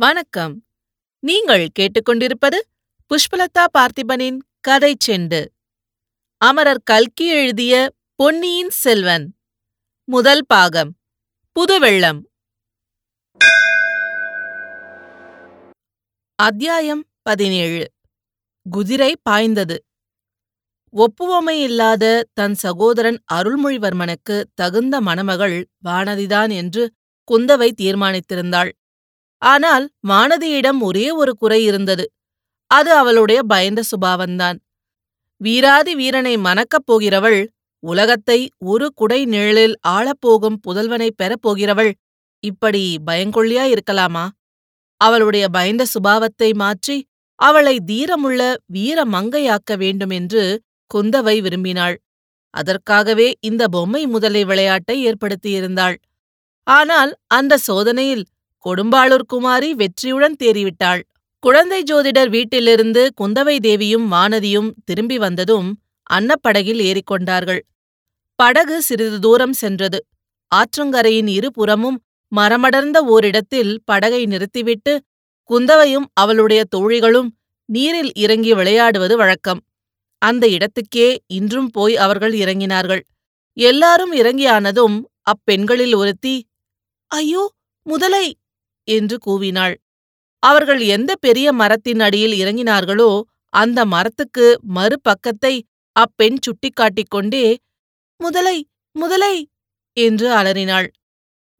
வணக்கம். நீங்கள் கேட்டுக்கொண்டிருப்பது புஷ்பலதா பார்த்திபனின் கதை செண்டு. அமரர் கல்கி எழுதிய பொன்னியின் செல்வன். முதல் பாகம் புதுவெள்ளம். அத்தியாயம் பதினேழு. குதிரை பாய்ந்தது. ஒப்புவமையில்லாத தன் சகோதரன் அருள்மொழிவர்மனுக்கு தகுந்த மணமகள் வானதிதான் என்று குந்தவை தீர்மானித்திருந்தாள். ஆனால் வானதியிடம் ஒரே ஒரு குறை இருந்தது. அது அவளுடைய பயந்த சுபாவந்தான் வீராதி வீரனை மணக்கப் போகிறவள் உலகத்தை ஒரு குடை நிழலில் ஆளப்போகும் புதல்வனைப் பெறப் போகிறவள் இப்படி பயங்கொள்ளியா இருக்கலாமா? அவளுடைய பயந்த சுபாவத்தை மாற்றி அவளை தீரமுள்ள வீர மங்கையாக்க வேண்டுமென்று குந்தவை விரும்பினாள். அதற்காகவே இந்த பொம்மை முதலை விளையாட்டை ஏற்படுத்தியிருந்தாள். ஆனால் அந்த சோதனையில் கொடும்பாளூர் குமாரி வெற்றியுடன் தேறிவிட்டாள். குழந்தை ஜோதிடர் வீட்டிலிருந்து குந்தவை தேவியும் வானதியும் திரும்பி வந்ததும் அன்னப்படகில் ஏறிக்கொண்டார்கள். படகு சிறிது தூரம் சென்றது. ஆற்றங்கரையின் இருபுறமும் மரமடர்ந்த ஓரிடத்தில் படகை நிறுத்திவிட்டு குந்தவையும் அவளுடைய தோழிகளும் நீரில் இறங்கி விளையாடுவது வழக்கம். அந்த இடத்துக்கே இன்றும் போய் அவர்கள் இறங்கினார்கள். எல்லாரும் இறங்கியானதும் அப்பெண்களில் ஒருத்தி ஐயோ முதலை! என்று கூவினாள். அவர்கள் எந்த பெரிய மரத்தின் அடியில் இறங்கினார்களோ அந்த மரத்துக்கு மறுபக்கத்தை அப்பெண் சுட்டிக்காட்டிக் கொண்டே முதலை முதலை! என்று அலறினாள்.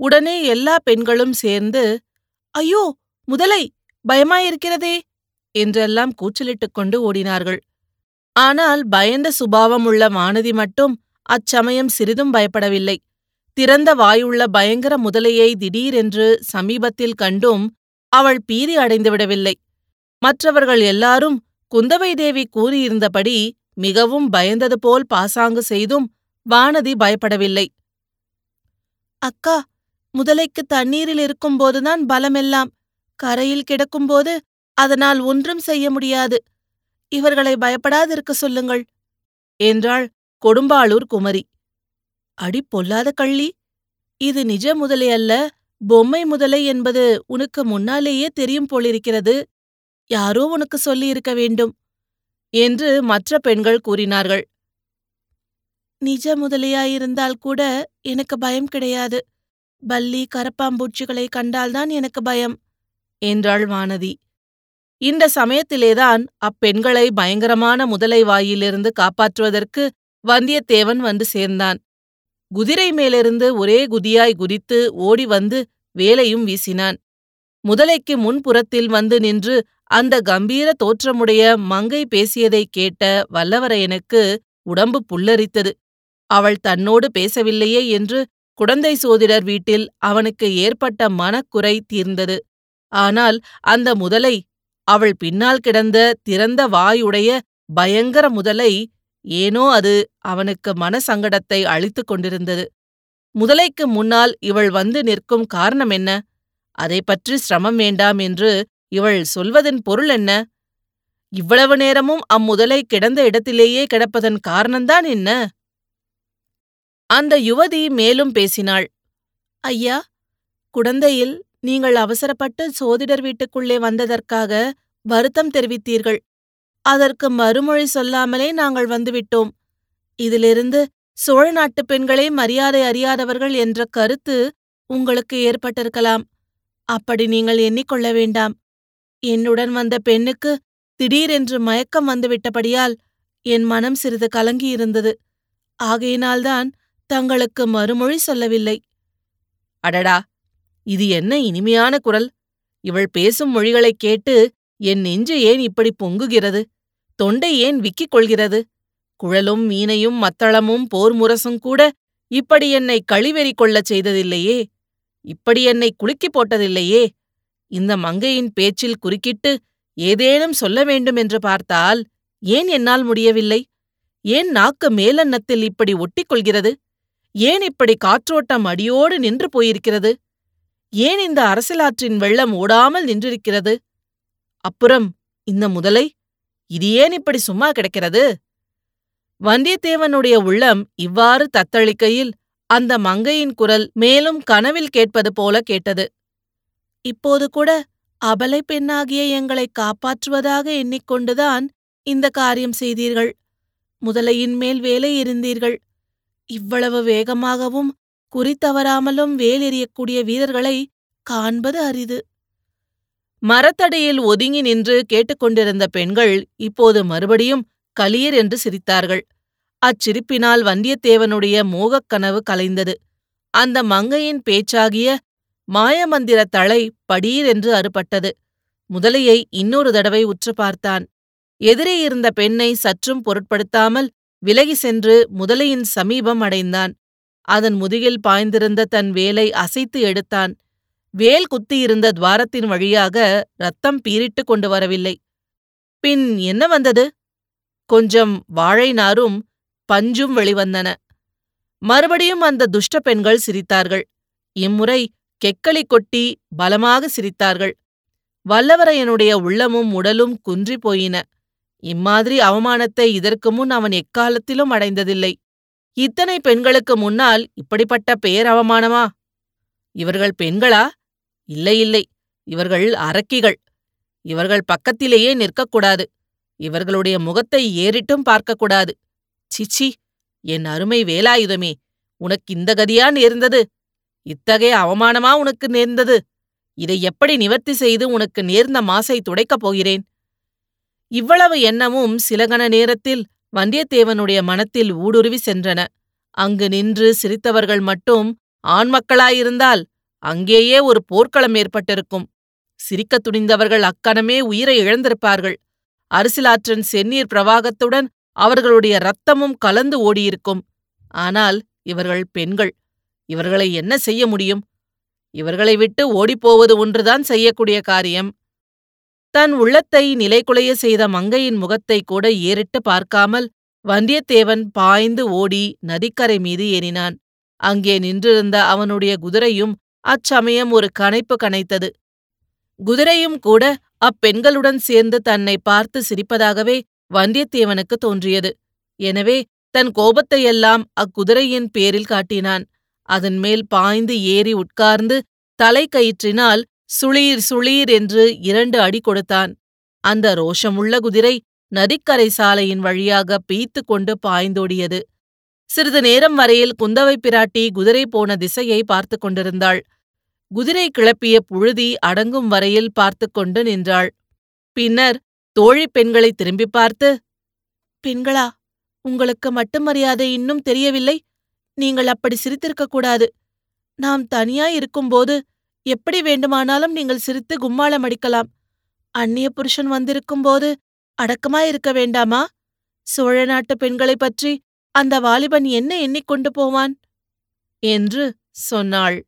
உடனே எல்லா பெண்களும் சேர்ந்து ஐயோ முதலை பயமாயிருக்கிறதே! என்றெல்லாம் கூச்சலிட்டுக் கொண்டு ஓடினார்கள். ஆனால் பயந்த சுபாவம் உள்ள வானதி மட்டும் அச்சமயம் சிறிதும் பயப்படவில்லை. திறந்த வாயுள்ள பயங்கர முதலையை திடீரென்று சமீபத்தில் கண்டும் அவள் பீதி அடைந்துவிடவில்லை மற்றவர்கள் எல்லாரும் குந்தவை தேவி கூறியிருந்தபடி மிகவும் பயந்தது போல் பாசாங்கு செய்தும் வானதி பயப்படவில்லை. அக்கா முதலைக்கு தண்ணீரில் இருக்கும்போதுதான் பலமெல்லாம். கரையில் கிடக்கும்போது அதனால் ஒன்றும் செய்ய முடியாது. இவர்களை பயப்படாதிருக்க சொல்லுங்கள் என்றாள் கொடும்பாளூர் குமரி. அடி பொல்லாத கள்ளி. இது நிஜ முதலை அல்ல பொம்மை முதலை என்பது உனக்கு முன்னாலேயே தெரியும் போலிருக்கிறது. யாரோ உனக்கு சொல்லியிருக்க வேண்டும் என்று மற்ற பெண்கள் கூறினார்கள். நிஜ முதலையாயிருந்தால் கூட எனக்கு பயம் கிடையாது. பல்லி கரப்பாம்பூச்சிகளை கண்டால்தான் எனக்கு பயம் என்றாள் வானதி. இந்த சமயத்திலேதான் அப்பெண்களை பயங்கரமான முதலை வாயிலிருந்து காப்பாற்றுவதற்கு வந்தியத்தேவன் வந்து சேர்ந்தான். குதிரை மேலிருந்து ஒரே குதியாய் குதித்து ஓடி வந்து வேலையும் வீசினான். முதலைக்கு முன்புறத்தில் வந்து நின்று அந்த கம்பீர தோற்றமுடைய மங்கை பேசியதைக் கேட்ட வல்லவரையனுக்கு உடம்பு புல்லரித்தது. அவள் தன்னோடு பேசவில்லையே என்று குடந்தை சோதிடர் வீட்டில் அவனுக்கு ஏற்பட்ட மனக்குறை தீர்ந்தது. ஆனால் அந்த முதலை அவள் பின்னால் கிடந்த திறந்த வாயுடைய பயங்கர முதலை ஏனோ அது அவனுக்கு மனசங்கடத்தை அளித்துக் கொண்டிருந்தது. முதலைக்கு முன்னால் இவள் வந்து நிற்கும் காரணம் என்ன? அதை பற்றி சிரமம் வேண்டாம் என்று இவள் சொல்வதன் பொருள் என்ன? இவ்வளவு நேரமும் அம்முதலை கிடந்த இடத்திலேயே கிடப்பதன் காரணம்தான் என்ன? அந்த யுவதி மேலும் பேசினாள். ஐயா குடந்தையில் நீங்கள் அவசரப்பட்டு சோதிடர் வீட்டுக்குள்ளே வந்ததற்காக வருத்தம் தெரிவித்தீர்கள். அதற்கு மறுமொழி சொல்லாமலே நாங்கள் வந்துவிட்டோம். இதிலிருந்து சோழ நாட்டுப் பெண்களே மரியாதை அறியாதவர்கள் என்ற கருத்து உங்களுக்கு ஏற்பட்டிருக்கலாம். அப்படி நீங்கள் எண்ணிக்கொள்ள வேண்டாம். என்னுடன் வந்த பெண்ணுக்கு திடீரென்று மயக்கம் வந்துவிட்டபடியால் என் மனம் சிறிது கலங்கியிருந்தது. ஆகையினால்தான் தங்களுக்கு மறுமொழி சொல்லவில்லை. அடடா! இது என்ன இனிமையான குரல்? இவள் பேசும் மொழிகளைக் கேட்டு என் நெஞ்சு ஏன் இப்படி பொங்குகிறது? தொண்டை ஏன் விக்கிக் கொள்கிறது? குழலும் மீனையும் மத்தளமும் போர் முரசும் கூட இப்படி என்னை கழிவெறி கொள்ளச் செய்ததில்லையே? இப்படி என்னை குலுக்கி போட்டதில்லையே? இந்த மங்கையின் பேச்சில் குறுக்கிட்டு ஏதேனும் சொல்ல வேண்டும் என்று பார்த்தால் ஏன் என்னால் முடியவில்லை? ஏன் நாக்கு மேலன்னத்தில் இப்படி ஒட்டிக்கொள்கிறது? ஏன் இப்படி காற்றோட்டம் அடியோடு நின்று போயிருக்கிறது? ஏன் இந்த அரசியலாற்றின் வெள்ளம் ஓடாமல் நின்றிருக்கிறது? அப்புறம் இந்த முதலை இது ஏன் இப்படி சும்மா கிடக்கிறது? வந்தியத்தேவனுடைய உள்ளம் இவ்வாறு தத்தளிக்கையில் அந்த மங்கையின் குரல் மேலும் கனவில் கேட்பது போல கேட்டது. இப்போது கூட அபலை பெண்ணாகிய எங்களை காப்பாற்றுவதாக எண்ணிக்கொண்டுதான் இந்த காரியம் செய்தீர்கள். முதலையின் மேல் வேலை இருந்தீர்கள். இவ்வளவு வேகமாகவும் குறி தவறாமலும் வேல் வீரர்களை காண்பது அரிது. மரத்தடியில் ஒதுங்கி நின்று கேட்டுக்கொண்டிருந்த பெண்கள் இப்போது மறுபடியும் கலீர் என்று சிரித்தார்கள். அச்சிரிப்பினால் வந்தியத்தேவனுடைய மோகக் கனவு கலைந்தது. அந்த மங்கையின் பேச்சாகிய மாயமந்திர தலை படீர் என்று அறுபட்டது. முதலையை இன்னொரு தடவை உற்று பார்த்தான். எதிரே இருந்த பெண்ணை சற்றும் பொருட்படுத்தாமல் விலகி சென்று முதலையின் சமீபம் அடைந்தான். அதன் முதுகில் பாய்ந்திருந்த தன் வேலை அசைத்து எடுத்தான். வேல் குத்தியிருந்த துவாரத்தின் வழியாக ரத்தம் பீரிட்டு கொண்டு வரவில்லை. பின் என்ன வந்தது? கொஞ்சம் வாழை நாரும் பஞ்சும் வெளிவந்தன. மறுபடியும் அந்த துஷ்ட பெண்கள் சிரித்தார்கள். இம்முறை கெக்களி கொட்டி பலமாக சிரித்தார்கள். வல்லவரையனுடைய உள்ளமும் உடலும் குன்றி போயின. இம்மாதிரி அவமானத்தை இதற்கு முன் அவன் எக்காலத்திலும் அடைந்ததில்லை. இத்தனை பெண்களுக்கு முன்னால் இப்படிப்பட்ட பேரவமானமா இவர்கள் பெண்களா? இல்லை இல்லை. இவர்கள் அரக்கிகள். இவர்கள் பக்கத்திலேயே நிற்கக்கூடாது. இவர்களுடைய முகத்தை ஏறிட்டும் பார்க்கக்கூடாது. சிச்சி என் அருமை வேலாயுதமே உனக்கு இந்த கதியா நேர்ந்தது? இத்தகைய அவமானமா உனக்கு நேர்ந்தது? இதை எப்படி நிவர்த்தி செய்து உனக்கு நேர்ந்த மாசை துடைக்கப் போகிறேன்? இவ்வளவு எண்ணமும் சில கண நேரத்தில் வந்தியத்தேவனுடைய மனத்தில் ஊடுருவி சென்றன. அங்கு நின்று சிரித்தவர்கள் மட்டும் ஆண் மக்களாயிருந்தால் அங்கேயே ஒரு போர்க்களம் ஏற்பட்டிருக்கும். சிரிக்கத் துணிந்தவர்கள் அக்கணமே உயிரை இழந்திருப்பார்கள். அரிசிலாற்றன் செந்நீர் பிரவாகத்துடன் அவர்களுடைய ரத்தமும் கலந்து ஓடியிருக்கும். ஆனால் இவர்கள் பெண்கள். இவர்களை என்ன செய்ய முடியும்? இவர்களை விட்டு ஓடிப்போவது ஒன்றுதான் செய்யக்கூடிய காரியம். தன் உள்ளத்தை நிலைகுலைய செய்த மங்கையின் முகத்தை கூட ஏறிட்டு பார்க்காமல் வந்தியத்தேவன் பாய்ந்து ஓடி நதிக்கரை மீது ஏறினான். அங்கே நின்றிருந்த அவனுடைய குதிரையும் அச்சமயம் ஒரு கனைப்பு கனைத்தது. குதிரையும் கூட அப்பெண்களுடன் சேர்ந்து தன்னை பார்த்து சிரிப்பதாகவே வந்தியத்தேவனுக்கு தோன்றியது. எனவே தன் கோபத்தையெல்லாம் அக்குதிரையின் பேரில் காட்டினான். அதன் மேல் பாய்ந்து ஏறி உட்கார்ந்து தலை கயிற்றினால் சுளீர் சுளீர் என்று இரண்டு அடி கொடுத்தான். அந்த ரோஷமுள்ள குதிரை நதிக்கரை சாலையின் வழியாக பீய்த்து கொண்டு பாய்ந்தோடியது. சிறிது நேரம் வரையில் குந்தவை பிராட்டி குதிரை போன திசையை பார்த்து கொண்டிருந்தாள். குதிரை கிளப்பிய புழுதி அடங்கும் வரையில் பார்த்து கொண்டு நின்றாள். பின்னர் தோழி பெண்களை திரும்பி பார்த்து பெண்களா உங்களுக்கு மட்டும் மரியாதை இன்னும் தெரியவில்லை. நீங்கள் அப்படி சிரித்திருக்கக் கூடாது. நாம் தனியாய் இருக்கும்போது எப்படி வேண்டுமானாலும் நீங்கள் சிரித்து கும்மாளம் அடிக்கலாம். அந்நிய புருஷன் வந்திருக்கும்போது அடக்கமாயிருக்க வேண்டாமா? சோழ நாட்டு பெண்களைப் பற்றி அந்த வாலிபன் என்ன எண்ணிக்கொண்டு போவான்? என்று சொன்னாள்.